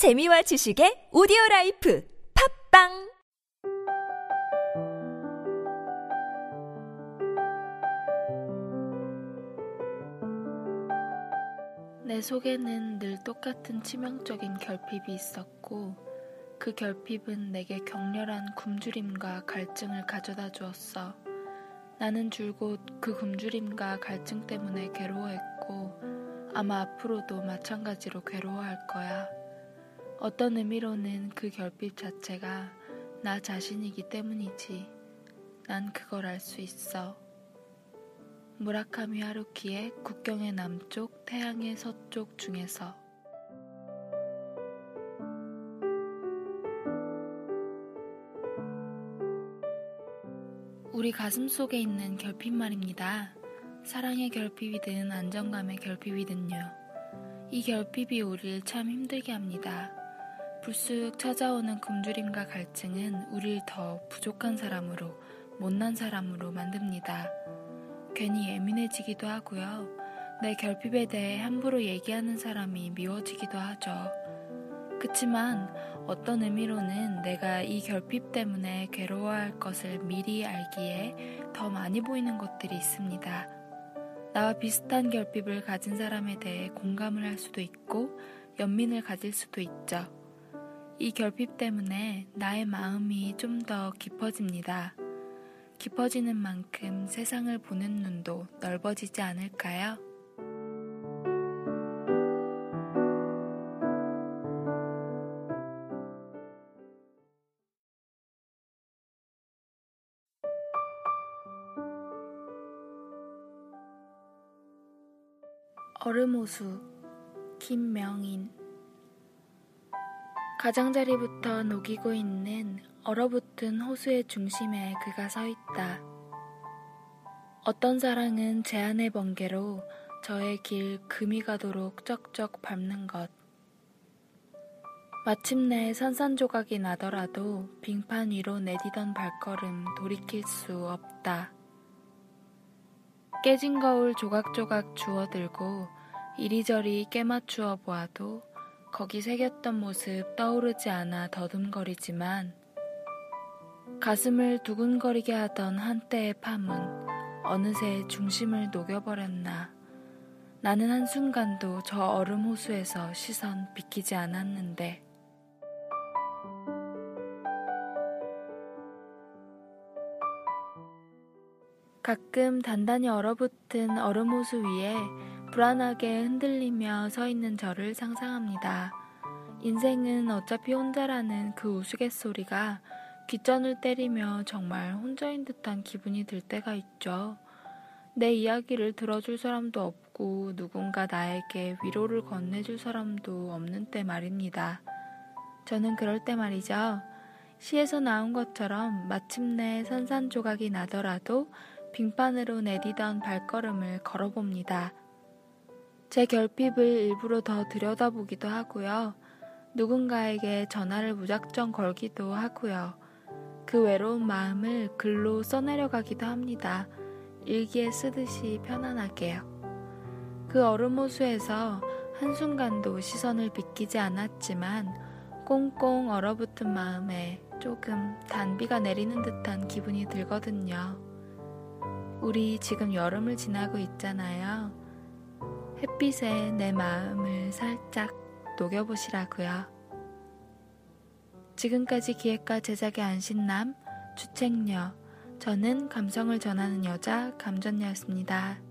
재미와 지식의 오디오 라이프 팟빵 내 속에는 늘 똑같은 치명적인 결핍이 있었고 그 결핍은 내게 격렬한 굶주림과 갈증을 가져다 주었어. 나는 줄곧 그 굶주림과 갈증 때문에 괴로워했고 아마 앞으로도 마찬가지로 괴로워할 거야. 어떤 의미로는 그 결핍 자체가 나 자신이기 때문이지. 난 그걸 알 수 있어. 무라카미 하루키의 국경의 남쪽, 태양의 서쪽 중에서 우리 가슴 속에 있는 결핍 말입니다. 사랑의 결핍이든 안정감의 결핍이든요. 이 결핍이 우리를 참 힘들게 합니다. 불쑥 찾아오는 굶주림과 갈증은 우리를 더 부족한 사람으로, 못난 사람으로 만듭니다. 괜히 예민해지기도 하고요. 내 결핍에 대해 함부로 얘기하는 사람이 미워지기도 하죠. 그치만 어떤 의미로는 내가 이 결핍 때문에 괴로워할 것을 미리 알기에 더 많이 보이는 것들이 있습니다. 나와 비슷한 결핍을 가진 사람에 대해 공감을 할 수도 있고 연민을 가질 수도 있죠. 이 결핍 때문에 나의 마음이 좀 더 깊어집니다. 깊어지는 만큼 세상을 보는 눈도 넓어지지 않을까요? 얼음호수 김명인 가장자리부터 녹이고 있는 얼어붙은 호수의 중심에 그가 서 있다. 어떤 사랑은 제안의 번개로 저의 길 금이 가도록 쩍쩍 밟는 것. 마침내 산산조각이 나더라도 빙판 위로 내디던 발걸음 돌이킬 수 없다. 깨진 거울 조각조각 주워들고 이리저리 깨맞추어 보아도 거기 새겼던 모습 떠오르지 않아 더듬거리지만 가슴을 두근거리게 하던 한때의 파문 어느새 중심을 녹여버렸나. 나는 한순간도 저 얼음 호수에서 시선 비키지 않았는데. 가끔 단단히 얼어붙은 얼음 호수 위에 불안하게 흔들리며 서 있는 저를 상상합니다. 인생은 어차피 혼자라는 그 우스갯소리가 귓전을 때리며 정말 혼자인 듯한 기분이 들 때가 있죠. 내 이야기를 들어줄 사람도 없고 누군가 나에게 위로를 건네줄 사람도 없는 때 말입니다. 저는 그럴 때 말이죠. 시에서 나온 것처럼 마침내 산산조각이 나더라도 빙판으로 내디던 발걸음을 걸어봅니다. 제 결핍을 일부러 더 들여다보기도 하고요. 누군가에게 전화를 무작정 걸기도 하고요. 그 외로운 마음을 글로 써내려가기도 합니다. 일기에 쓰듯이 편안하게요. 그 얼음 호수에서 한순간도 시선을 비키지 않았지만 꽁꽁 얼어붙은 마음에 조금 단비가 내리는 듯한 기분이 들거든요. 우리 지금 여름을 지나고 있잖아요. 햇빛에 내 마음을 살짝 녹여보시라고요. 지금까지 기획과 제작의 안신남, 주책녀, 저는 감성을 전하는 여자 감전녀였습니다.